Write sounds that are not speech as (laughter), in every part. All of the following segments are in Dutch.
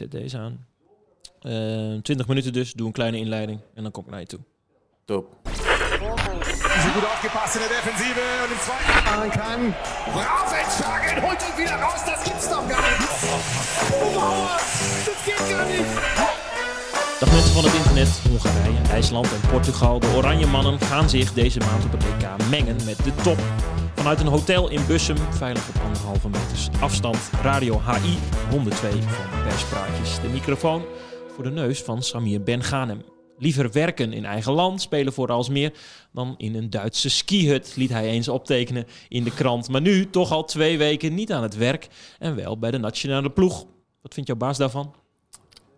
zet deze aan. Uh, 20 minuten dus, doe een kleine inleiding en dan kom ik naar je toe. Top. So gut aufgepasst in der Defensive und im zweiten kann. Holt ihn wieder raus, das gibt's doch gar nicht. Oh, das geht gar nicht. Dag mensen van het internet, Hongarije, IJsland en Portugal. De Oranje Mannen gaan zich deze maand op het EK mengen met de top. Vanuit een hotel in Bussum, veilig op anderhalve meters afstand. Radio HI 102 van Perspraatjes. De microfoon voor de neus van Samir Ben Ghanem. Liever werken in eigen land, spelen voor Alsmeer, dan in een Duitse skihut, liet hij eens optekenen in de krant. Maar nu toch al twee weken niet aan het werk en wel bij de nationale ploeg. Wat vindt jouw baas daarvan?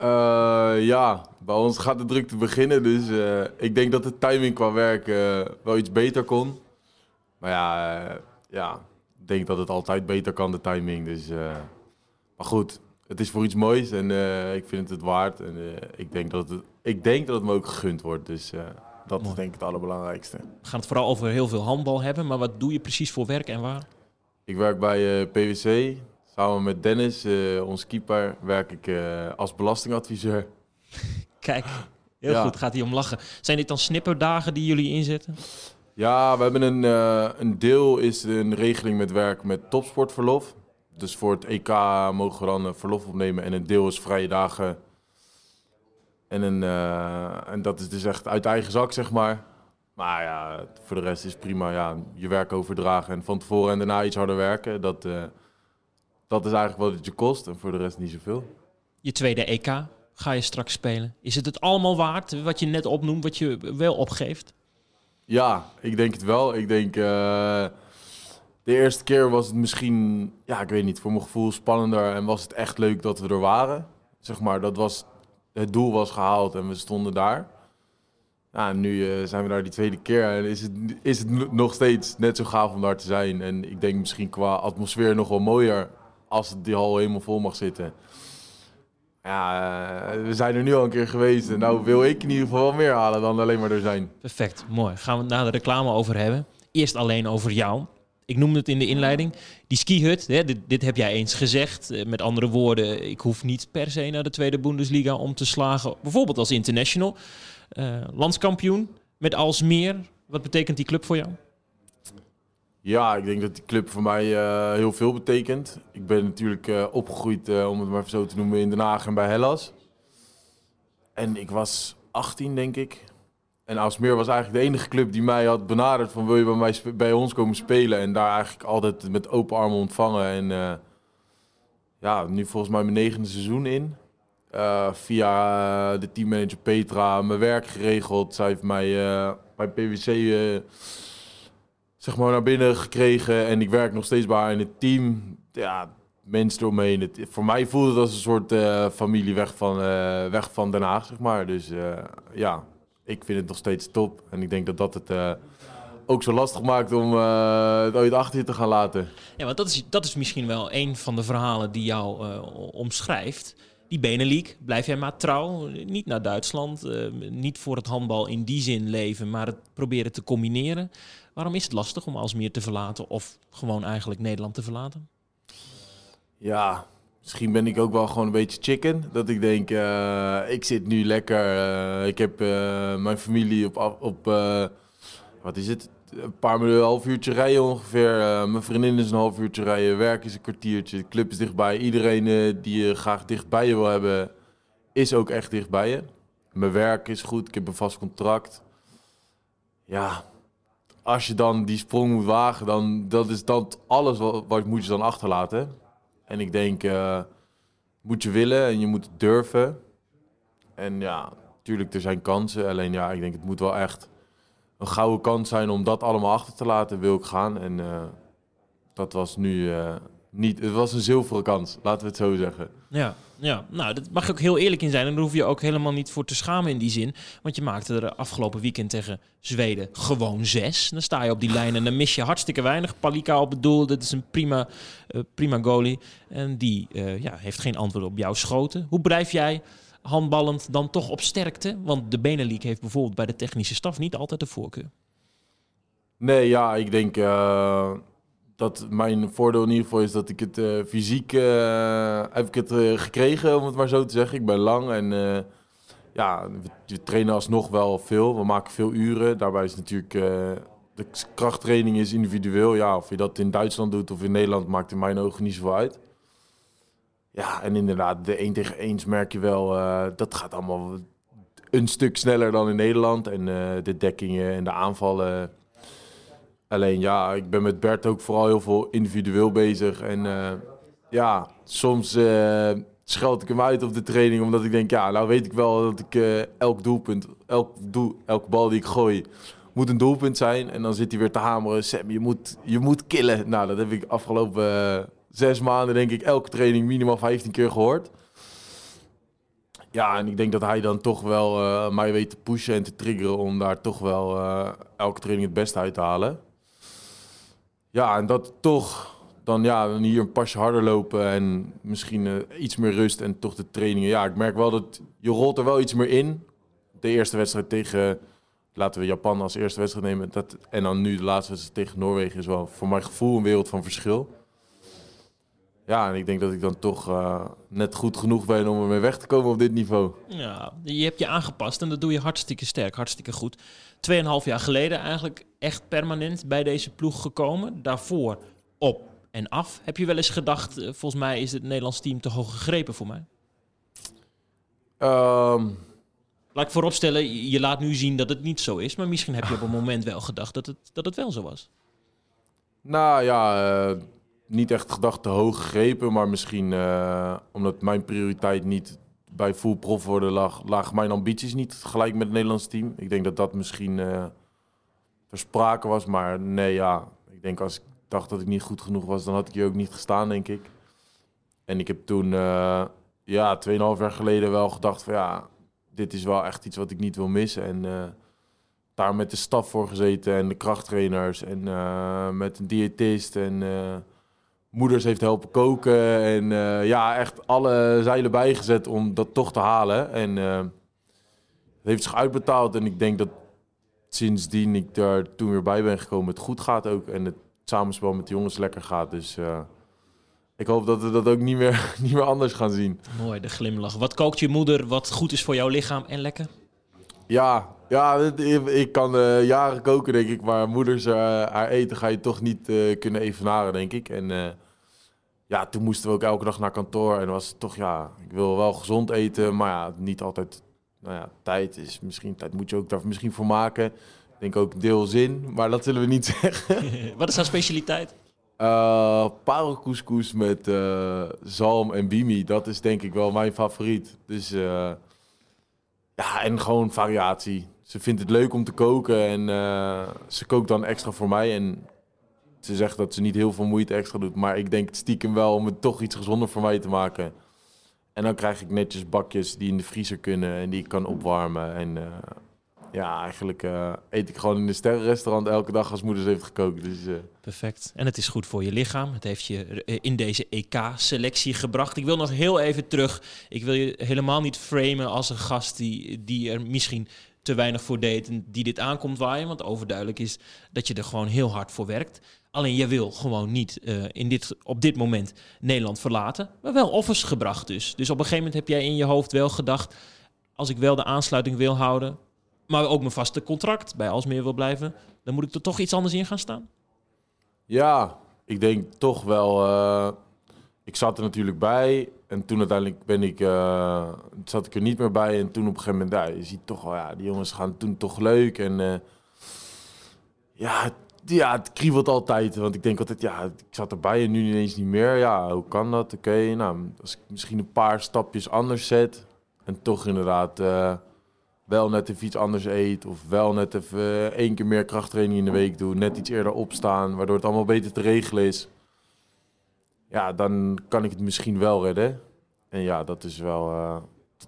Uh, ja, bij ons gaat de druk te beginnen, dus uh, ik denk dat de timing qua werk uh, wel iets beter kon. Maar ja, ja, ik denk dat het altijd beter kan, de timing. Dus, maar goed, het is voor iets moois en ik vind het het waard. En ik, denk dat het, ik denk dat het me ook gegund wordt, dus dat Mooi. is denk ik het allerbelangrijkste. We gaan het vooral over heel veel handbal hebben, maar wat doe je precies voor werk en waar? Ik werk bij PwC, Samen met Dennis, onze keeper, werk ik als belastingadviseur. (laughs) Kijk, heel ja. goed. Gaat hij om lachen. Zijn dit dan snipperdagen die jullie inzetten? Ja, we hebben een, uh, een deel is een regeling met werk met topsportverlof. Dus voor het EK mogen we dan verlof opnemen. En een deel is vrije dagen. En, een, en dat is dus echt uit eigen zak, zeg maar. Maar ja, voor de rest is prima. Ja, je werk overdragen en van tevoren en daarna iets harder werken. Dat, dat is eigenlijk wat het je kost en voor de rest niet zoveel. Je tweede EK ga je straks spelen. Is het het allemaal waard, wat je net opnoemt, wat je wel opgeeft? Ja, ik denk het wel. Ik denk, uh, de eerste keer was het misschien, ja, ik weet niet, voor mijn gevoel spannender en was het echt leuk dat we er waren. Zeg maar, dat was, het doel was gehaald en we stonden daar. Ja, nu uh, zijn we daar die tweede keer en is het, is het nog steeds net zo gaaf om daar te zijn. En ik denk misschien qua atmosfeer nog wel mooier als die hal helemaal vol mag zitten. Ja, eh, we zijn er nu al een keer geweest. Nou wil ik in ieder geval meer halen dan alleen maar er zijn. Perfect, mooi. Gaan we het na de reclame over hebben. Eerst alleen over jou. Ik noemde het in de inleiding. Die skihut, hè, dit, dit heb jij eens gezegd. Eh, met andere woorden, ik hoef niet per se naar de tweede Bundesliga om te slagen. Bijvoorbeeld als international. Uh, landskampioen met Alsmeer. Wat betekent die club voor jou? Ja, ik denk dat die club voor mij uh, heel veel betekent. Ik ben natuurlijk uh, opgegroeid, uh, om het maar zo te noemen, in Den Haag en bij Hellas. En ik was 18, denk ik. En Aalsmeer was eigenlijk de enige club die mij had benaderd van wil je bij, mij bij ons komen spelen. En daar eigenlijk altijd met open armen ontvangen. En ja, nu volgens mij mijn negende seizoen in. via de teammanager Petra mijn werk geregeld. Zij heeft mij bij PwC zeg maar, naar binnen gekregen. En ik werk nog steeds bij haar in het team. Ja, mensen eromheen. Het, voor mij voelde het als een soort uh, familie weg van, uh, weg van Den Haag, zeg maar. Dus uh, ja, ik vind het nog steeds top. En ik denk dat dat het ook zo lastig maakt om het ooit achter je te gaan laten. Ja, want dat is, dat is misschien wel een van de verhalen die jou omschrijft. Die Benelink, blijf jij maar trouw. Niet naar Duitsland, niet voor het handbal in die zin leven, maar het proberen te combineren. Waarom is het lastig om Alsmeer te verlaten of gewoon eigenlijk Nederland te verlaten? Ja, misschien ben ik ook wel gewoon een beetje chicken. Dat ik denk, uh, ik zit nu lekker. Uh, ik heb uh, mijn familie op, op wat is het? Een paar een half uurtje rijden ongeveer. mijn vriendin is een half uurtje rijden. Werk is een kwartiertje. De club is dichtbij. Iedereen die je graag dichtbij je wil hebben, is ook echt dichtbij je. Mijn werk is goed. Ik heb een vast contract. Ja, als je dan die sprong moet wagen, dan dat is dat alles wat, moet je dan achterlaten. En ik denk, uh, moet je willen en je moet durven. En ja, natuurlijk, er zijn kansen. Alleen ja, ik denk, het moet wel echt een gouden kans zijn om dat allemaal achter te laten, wil ik gaan. En uh, dat was nu uh, niet, het was een zilveren kans, laten we het zo zeggen. Ja, ja, nou, dat mag je ook heel eerlijk in zijn. En daar hoef je ook helemaal niet voor te schamen in die zin. Want je maakte er afgelopen weekend tegen Zweden gewoon zes. Dan sta je op die lijn en dan mis je hartstikke weinig. Palika op het doel, dat is een prima, uh, prima goalie. En die uh, ja, heeft geen antwoord op jouw schoten. Hoe blijf jij handballend dan toch op sterkte? Want de Benelink heeft bijvoorbeeld bij de technische staf niet altijd de voorkeur. Nee, ja, ik denk... Uh dat mijn voordeel in ieder geval is dat ik het eh, fysiek uh, heb ik het uh, gekregen, om het maar zo te zeggen. Ik ben lang en ja, we, trainen alsnog wel veel. We maken veel uren. Daarbij is natuurlijk de krachttraining is individueel. Ja, of je dat in Duitsland doet of in Nederland maakt in mijn ogen niet zoveel uit. Ja, en inderdaad, de 1 tegen 1 merk je wel, dat gaat allemaal een stuk sneller dan in Nederland. En de dekkingen en de aanvallen Alleen ja, ik ben met Bert ook vooral heel veel individueel bezig. En uh, ja, soms uh, scheld ik hem uit op de training. Omdat ik denk, ja, nou weet ik wel dat ik uh, elk doelpunt, elk, doel, elke bal die ik gooi, moet een doelpunt zijn. En dan zit hij weer te hameren. Sam, je moet, je moet killen. Nou, dat heb ik afgelopen zes maanden, denk ik, elke training minimaal 15 keer gehoord. Ja, en ik denk dat hij dan toch wel mij weet te pushen en te triggeren om daar toch wel elke training het beste uit te halen. Ja, en dat toch dan, ja, dan hier een pasje harder lopen en misschien uh, iets meer rust en toch de trainingen. Ja, ik merk wel dat je rolt er wel iets meer in. De eerste wedstrijd tegen, laten we Japan als eerste wedstrijd nemen. Dat, en dan nu de laatste wedstrijd tegen Noorwegen is wel voor mijn gevoel een wereld van verschil. Ja, en ik denk dat ik dan toch uh, net goed genoeg ben om ermee weg te komen op dit niveau. Ja, je hebt je aangepast en dat doe je hartstikke sterk, hartstikke goed. Tweeënhalf jaar geleden eigenlijk echt permanent bij deze ploeg gekomen. Daarvoor op en af. Heb je wel eens gedacht, uh, volgens mij is het Nederlands team te hoog gegrepen voor mij? Um... Laat ik vooropstellen, je laat nu zien dat het niet zo is. Maar misschien heb je op een moment wel gedacht dat het, dat het wel zo was. Nou ja, uh, niet echt gedacht te hoog gegrepen, maar misschien uh, omdat mijn prioriteit niet bij full prof worden lag, lagen mijn ambities niet gelijk met het Nederlands team. Ik denk dat dat misschien uh, sprake was, maar nee, ja. Ik denk als ik dacht dat ik niet goed genoeg was, dan had ik hier ook niet gestaan, denk ik. En ik heb toen, uh, ja, 2,5 jaar geleden wel gedacht van ja, dit is wel echt iets wat ik niet wil missen. En daar met de staf voor gezeten en de krachttrainers en met een diëtist en moeders heeft helpen koken. En uh, ja, echt alle zeilen bijgezet om dat toch te halen. En uh, het heeft zich uitbetaald. En ik denk dat sindsdien ik daar toen weer bij ben gekomen, het goed gaat ook. En het samenspel met de jongens lekker gaat. Dus uh, ik hoop dat we dat ook niet meer, (laughs) niet meer anders gaan zien. Mooi, de glimlach. Wat kookt je moeder wat goed is voor jouw lichaam en lekker? Ja, ja ik kan uh, jaren koken, denk ik. Maar moeders uh, haar eten ga je toch niet uh, kunnen evenaren, denk ik. En ja, toen moesten we ook elke dag naar kantoor. En was het toch, ja, ik wil wel gezond eten. Maar ja, niet altijd, nou ja, tijd is misschien, tijd moet je ook daar misschien voor maken. Ik denk ook deel zin, maar dat zullen we niet (laughs) zeggen. (laughs) Wat is haar specialiteit? Uh, parelcouscous met zalm en bimi, dat is denk ik wel mijn favoriet. Dus ja, en gewoon variatie. Ze vindt het leuk om te koken en ze kookt dan extra voor mij. En ze zegt dat ze niet heel veel moeite extra doet. Maar ik denk stiekem wel om het toch iets gezonder voor mij te maken. En dan krijg ik netjes bakjes die in de vriezer kunnen en die ik kan opwarmen. En uh, ja, eigenlijk uh, eet ik gewoon in een sterrenrestaurant elke dag als moeder ze heeft gekookt. Dus, uh... Perfect. En het is goed voor je lichaam. Het heeft je in deze EK-selectie gebracht. Ik wil nog heel even terug. Ik wil je helemaal niet framen als een gast die, die er misschien te weinig voor deed en die dit aankomt waaien. Want overduidelijk is dat je er gewoon heel hard voor werkt. Alleen je wil gewoon niet in dit, op dit moment Nederland verlaten. Maar wel offers gebracht dus. Dus op een gegeven moment heb jij in je hoofd wel gedacht... als ik wel de aansluiting wil houden... maar ook mijn vaste contract bij Alsmeer wil blijven... dan moet ik er toch iets anders in gaan staan? Ja, ik denk toch wel... Uh, ik zat er natuurlijk bij... En toen uiteindelijk ben ik, uh, zat ik er niet meer bij. En toen op een gegeven moment, je ziet toch wel, ja, die jongens gaan toen toch leuk. En uh, ja, ja, het kriebelt altijd. Want ik denk altijd, ja, ik zat erbij en nu ineens niet meer. Ja, hoe kan dat? Oké, nou, als ik misschien een paar stapjes anders zet... en toch inderdaad wel net even iets anders eet... of wel net even uh, één keer meer krachttraining in de week doe... net iets eerder opstaan, waardoor het allemaal beter te regelen is... ja, dan kan ik het misschien wel redden. En ja, dat is wel... Uh,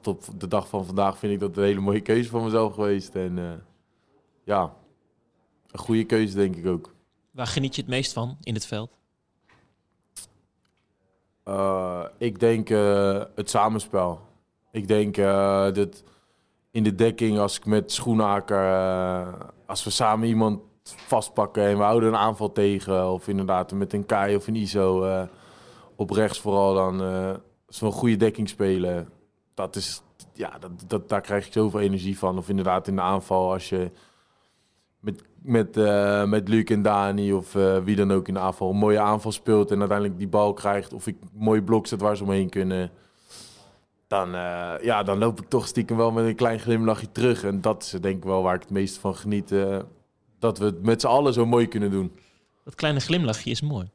tot op de dag van vandaag vind ik dat een hele mooie keuze van mezelf geweest. En ja, een goede keuze, denk ik ook. Waar geniet je het meest van in het veld? Uh, ik denk uh, het samenspel. Ik denk uh, dat in de dekking, als ik met Schoenaker, als we samen iemand vastpakken en we houden een aanval tegen. Of inderdaad met een Kai of een ISO eh, op rechts vooral dan zo'n goede dekking spelen. Dat is, ja, dat, dat, daar krijg ik zoveel energie van. Of inderdaad in de aanval als je met, met, met Luc en Dani of wie dan ook in de aanval een mooie aanval speelt en uiteindelijk die bal krijgt. Of ik mooie blok zet waar ze omheen kunnen dan, ja, dan loop ik toch stiekem wel met een klein glimlachje terug. En dat is denk ik wel waar ik het meest van geniet dat we het met z'n allen zo mooi kunnen doen. Dat kleine glimlachje is mooi.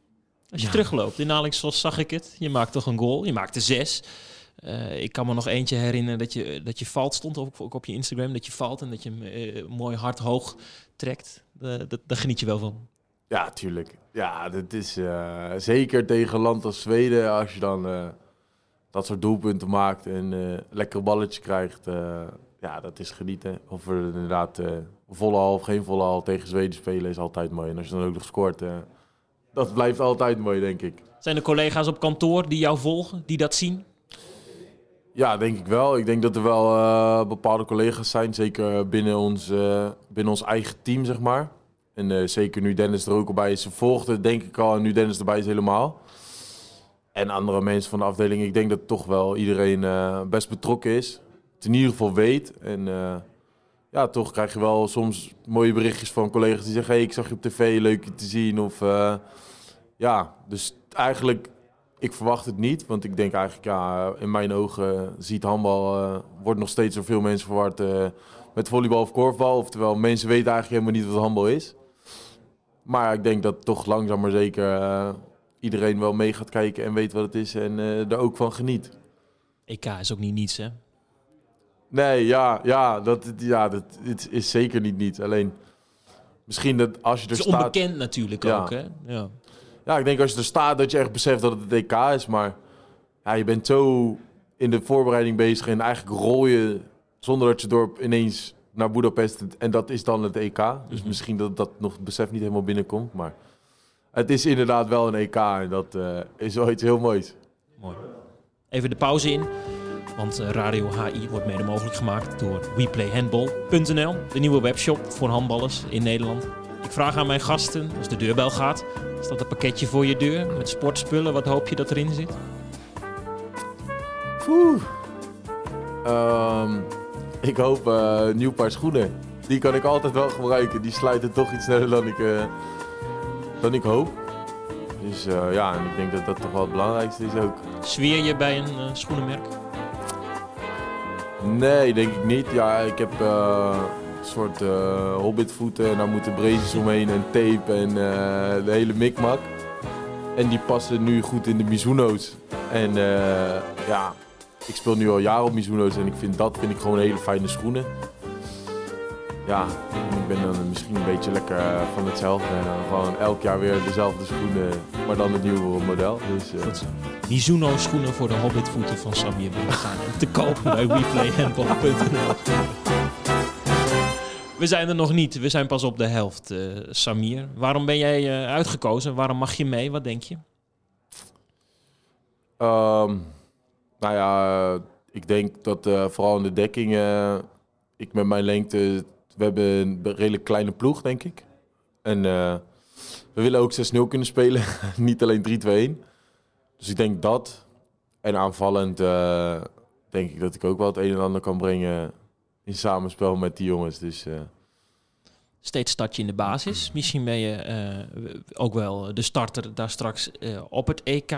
Als je terugloopt in Alex, zag ik het. Je maakt toch een goal. Je maakte zes. Uh, ik kan me nog eentje herinneren dat je, dat je valt stond, ook, ook op je Instagram. Dat je valt en dat je hem uh, mooi hard hoog trekt. Uh, dat, daar geniet je wel van. Ja, tuurlijk. Ja, dat is uh, zeker tegen land als Zweden. Als je dan dat soort doelpunten maakt en lekker balletje krijgt. ja, dat is genieten. Of er inderdaad volle hal of geen volle hal tegen Zweden spelen is altijd mooi. En als je dan ook nog scoort, dat blijft altijd mooi, denk ik. Zijn er collega's op kantoor die jou volgen, die dat zien? Ja, denk ik wel. Ik denk dat er wel uh, bepaalde collega's zijn, zeker binnen ons, uh, binnen ons eigen team, zeg maar. En zeker nu Dennis er ook al bij is. Ze volgden denk ik al en nu Dennis erbij is helemaal. En andere mensen van de afdeling, ik denk dat toch wel iedereen best betrokken is. Het in ieder geval weet. En ja, toch krijg je wel soms mooie berichtjes van collega's die zeggen: hey, ik zag je op tv, leuk je te zien. Of uh, ja, dus eigenlijk, ik verwacht het niet. Want ik denk eigenlijk, ja, in mijn ogen ziet handbal, wordt nog steeds door veel mensen verward met volleybal of korfbal. Oftewel, mensen weten eigenlijk helemaal niet wat handbal is. Maar ik denk dat toch langzaam maar zeker iedereen wel mee gaat kijken en weet wat het is en er ook van geniet. EK is ook niet niets, hè? Nee, ja, ja, dat, ja, dat het is zeker niet niet. Alleen misschien dat als je er het is onbekend natuurlijk ook, hè? Ja. ja, ik denk als je er staat dat je echt beseft dat het het EK is. Maar ja, je bent zo in de voorbereiding bezig en eigenlijk rol je zonder dat je dorp ineens naar Budapest en dat is dan het EK. Dus mhm. misschien dat dat nog het besef niet helemaal binnenkomt, maar het is inderdaad wel een EK en dat uh, is wel iets heel moois. Mooi. Even de pauze in. Want eh, Radio HI wordt mede mogelijk gemaakt door WePlayHandball.nl, de nieuwe webshop voor handballers in Nederland. Ik vraag aan mijn gasten, als de deurbel gaat, is dat een pakketje voor je deur met sportspullen? Wat hoop je dat erin zit? Oeh. Um, ik hoop uh, een nieuw paar schoenen. Die kan ik altijd wel gebruiken. Die sluiten toch iets sneller dan ik, uh, dan ik hoop. Dus uh, ja, en ik denk dat dat toch wel het belangrijkste is ook. Zweer je bij een schoenenmerk? Nee, denk ik niet. Ja, ik heb uh, een soort hobbitvoeten en daar moeten braces omheen en tape en de hele mikmak. En die passen nu goed in de Mizuno's. En ja, ik speel nu al jaren op Mizuno's en ik vind dat vind ik gewoon hele fijne schoenen. Ja, ik ben dan misschien een beetje lekker van hetzelfde. gewoon elk jaar weer dezelfde schoenen, maar dan het nieuwe model. Dus, Mizuno schoenen voor de hobbitvoeten van Samir gaan te kopen bij WePlayHandball.nl. We zijn er nog niet. We zijn pas op de helft, uh, Samir. Waarom ben jij uh, uitgekozen? Waarom mag je mee? Wat denk je? Um, nou ja, ik denk dat uh, vooral in de dekking... ik met mijn lengte... We hebben een redelijk kleine ploeg, denk ik. En we willen ook 6-0 kunnen spelen. (laughs) niet alleen 3-2-1. Dus ik denk dat. En aanvallend uh, denk ik dat ik ook wel het een en ander kan brengen in samenspel met die jongens. Dus, uh... Steeds start je in de basis. Misschien ben je ook wel de starter daar straks op het EK.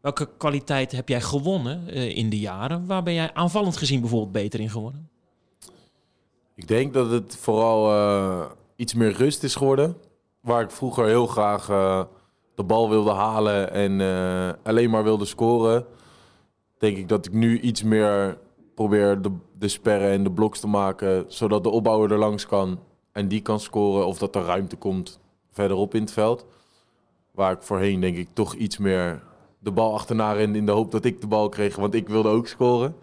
Welke kwaliteit heb jij gewonnen in de jaren? Waar ben jij aanvallend gezien bijvoorbeeld beter in geworden? Ik denk dat het vooral iets meer rust is geworden. Waar ik vroeger heel graag de bal wilde halen en uh, alleen maar wilde scoren, denk ik dat ik nu iets meer probeer de, de sperren en de bloks te maken, zodat de opbouwer er langs kan en die kan scoren of dat er ruimte komt verderop in het veld. Waar ik voorheen denk ik toch iets meer de bal achterna rende in de hoop dat ik de bal kreeg, want ik wilde ook scoren.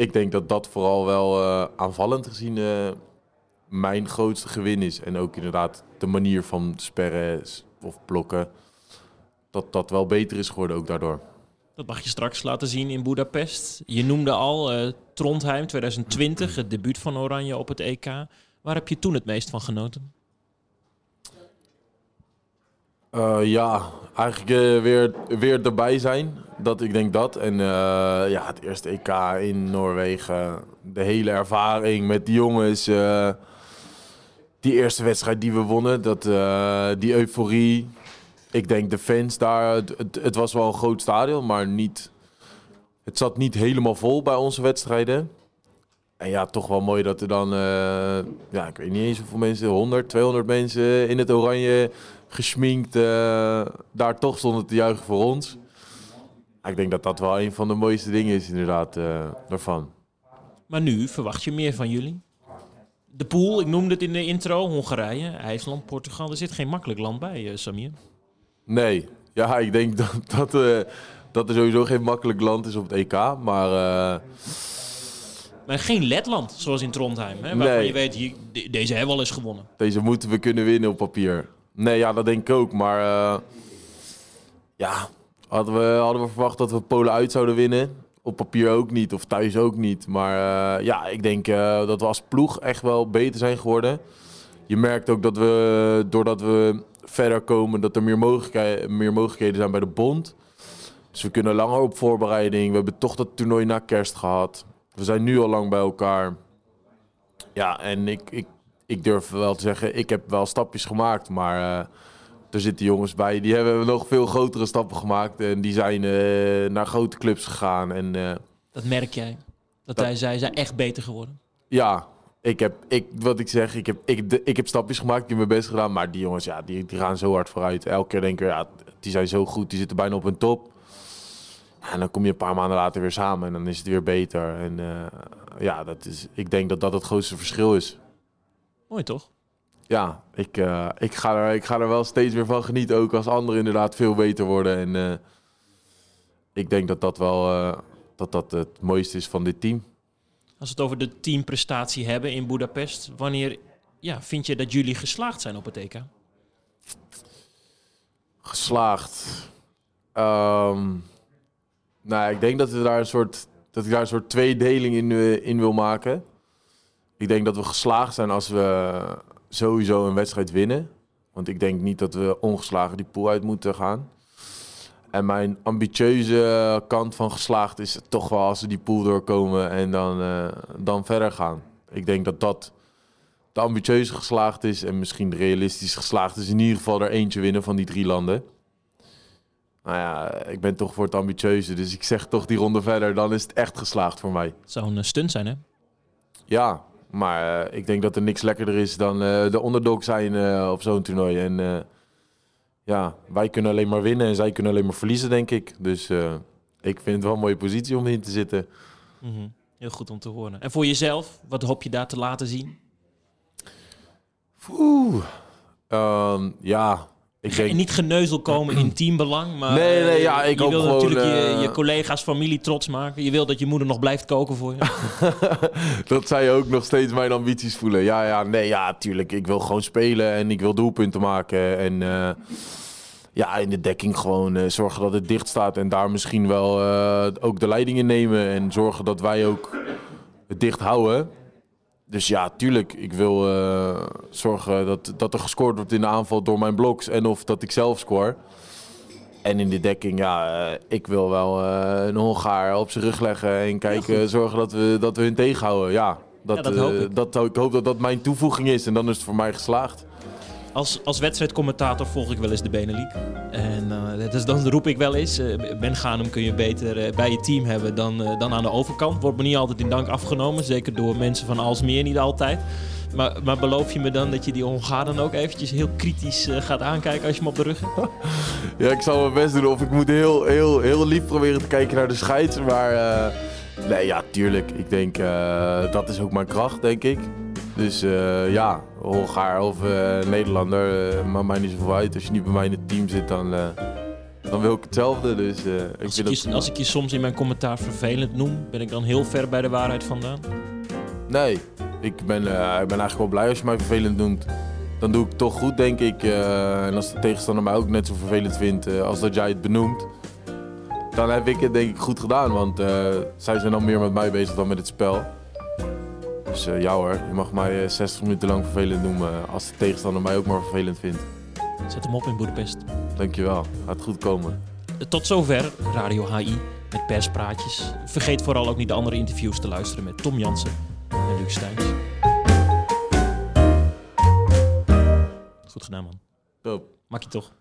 Ik denk dat dat vooral wel uh, aanvallend gezien uh, mijn grootste gewin is. En ook inderdaad de manier van sperren of blokken, dat dat wel beter is geworden ook daardoor. Dat mag je straks laten zien in Budapest. Je noemde al uh, Trondheim 2020, het debuut van Oranje op het EK. Waar heb je toen het meest van genoten? Ja, eigenlijk weer, weer erbij zijn. Dat, ik denk dat. En uh, ja, het eerste EK in Noorwegen. De hele ervaring met die jongens. die eerste wedstrijd die we wonnen. Dat, die euforie. Ik denk de fans daar. Het, was wel een groot stadion, maar niet... Het zat niet helemaal vol bij onze wedstrijden. En ja, toch wel mooi dat er dan... ja, ik weet niet eens hoeveel mensen. 100, 200 mensen in het oranje gesminkt daar toch stonden te juichen voor ons. Ik denk dat dat wel een van de mooiste dingen is inderdaad uh, daarvan. Maar nu verwacht je meer van jullie? De pool, ik noemde het in de intro, Hongarije, IJsland, Portugal. Er zit geen makkelijk land bij, uh, Samir. Nee, ja, ik denk dat, dat, uh, dat er sowieso geen makkelijk land is op het EK. Maar... Maar geen Letland, zoals in Trondheim. Hè, waarvan nee. je weet, hier, deze hebben we al eens gewonnen. Deze moeten we kunnen winnen op papier. Nee, ja, dat denk ik ook. Maar ja, hadden we, hadden we verwacht dat we Polen uit zouden winnen. Op papier ook niet, of thuis ook niet. Maar uh, ja, ik denk uh, dat we als ploeg echt wel beter zijn geworden. Je merkt ook dat we, doordat we verder komen, dat er meer, mogelijkheden, meer mogelijkheden zijn bij de bond. Dus we kunnen langer op voorbereiding. We hebben toch dat toernooi na kerst gehad. We zijn nu al lang bij elkaar. Ja, en ik, ik ik durf wel te zeggen, ik heb wel stapjes gemaakt. Maar uh, er zitten jongens bij die hebben nog veel grotere stappen gemaakt. En die zijn uh, naar grote clubs gegaan. En, uh, dat merk jij? Dat, dat hij zei, zijn echt beter geworden? Ja, ik heb, ik, wat ik zeg, ik heb, ik, de, ik heb stapjes gemaakt, ik heb mijn best gedaan. Maar die jongens, ja, die, die gaan zo hard vooruit. Elke keer denk ik, ja, die zijn zo goed, die zitten bijna op een top. En dan kom je een paar maanden later weer samen en dan is het weer beter. En uh, ja, dat is, ik denk dat dat het grootste verschil is. Mooi toch? Ja, ik, uh, ik, ga er, ik ga er wel steeds weer van genieten. Ook als anderen inderdaad veel beter worden. En uh, ik denk dat dat wel uh, dat dat het mooiste is van dit team. Als we het over de teamprestatie hebben in Budapest, wanneer ja, vind je dat jullie geslaagd zijn op het EK? Geslaagd. Um, nou, ik denk dat we daar een soort dat ik daar een soort tweedeling in, in wil maken. Ik denk dat we geslaagd zijn als we sowieso een wedstrijd winnen. Want ik denk niet dat we ongeslagen die pool uit moeten gaan. En mijn ambitieuze kant van geslaagd is toch wel als we die pool doorkomen en dan, uh, dan verder gaan. Ik denk dat dat de ambitieuze geslaagd is en misschien de realistisch geslaagd is. In ieder geval er eentje winnen van die drie landen. Nou ja, ik ben toch voor het ambitieuze, dus ik zeg toch die ronde verder. Dan is het echt geslaagd voor mij. Het zou een stunt zijn, hè? Ja, maar uh, ik denk dat er niks lekkerder is dan uh, de underdog zijn uh, op zo'n toernooi. En ja, wij kunnen alleen maar winnen en zij kunnen alleen maar verliezen, denk ik. Dus ik vind het wel een mooie positie om in te zitten. Mm -hmm. Heel goed om te horen. En voor jezelf, wat hoop je daar te laten zien? Oeh, um, ja, ik denk... Niet geneuzel komen in teambelang, maar nee, nee, ja, ik je wil natuurlijk je, je, collega's, familie trots maken. Je wil dat je moeder nog blijft koken voor je. (laughs) dat zij ook nog steeds mijn ambities voelen. Ja, ja, nee, ja, tuurlijk. Ik wil gewoon spelen en ik wil doelpunten maken. En uh, ja, in de dekking gewoon uh, zorgen dat het dicht staat. En daar misschien wel ook de leidingen nemen. En zorgen dat wij ook het dicht houden. Dus ja, tuurlijk. Ik wil uh, zorgen dat, dat er gescoord wordt in de aanval door mijn bloks. En of dat ik zelf score. En in de dekking, ja, uh, ik wil wel uh, een Hongaar op zijn rug leggen. En kijken, zorgen dat we, dat we hun tegenhouden. Ja, dat, ja, dat hoop ik. Dat, ik hoop dat dat mijn toevoeging is. En dan is het voor mij geslaagd. Als, als wedstrijdcommentator volg ik wel eens de Benelink. En uh, dus dan roep ik wel eens, uh, Ben Ghanum kun je beter uh, bij je team hebben dan, dan aan de overkant. Wordt me niet altijd in dank afgenomen, zeker door mensen van Alsmeer niet altijd. Maar, maar beloof je me dan dat je die Hongaren ook eventjes heel kritisch gaat aankijken als je hem op de rug hebt? (laughs) ja, ik zal mijn best doen. Of ik moet heel, heel, heel lief proberen te kijken naar de scheids. Maar nee, ja, tuurlijk. Ik denk, dat is ook mijn kracht, denk ik. Dus uh, ja, Hongaar of uh, Nederlander, uh, maakt mij niet zoveel uit. Als je niet bij mij in het team zit, dan, dan wil ik hetzelfde. Dus, ik als, ik je, als ik je soms in mijn commentaar vervelend noem, ben ik dan heel ver bij de waarheid vandaan? Nee, ik ben, ik ben eigenlijk wel blij als je mij vervelend noemt. Dan doe ik het toch goed, denk ik. en als de tegenstander mij ook net zo vervelend vindt als dat jij het benoemt, dan heb ik het denk ik goed gedaan. Want zij zijn dan meer met mij bezig dan met het spel. Dus uh, ja hoor, je mag mij 60 minuten lang vervelend noemen als de tegenstander mij ook maar vervelend vindt. Zet hem op in Boedapest. dankjewel. Gaat goed komen. Tot zover Radio HI met perspraatjes. Vergeet vooral ook niet de andere interviews te luisteren met Tom Jansen en Luc Steins. Goed gedaan, man. Top. Maak je toch?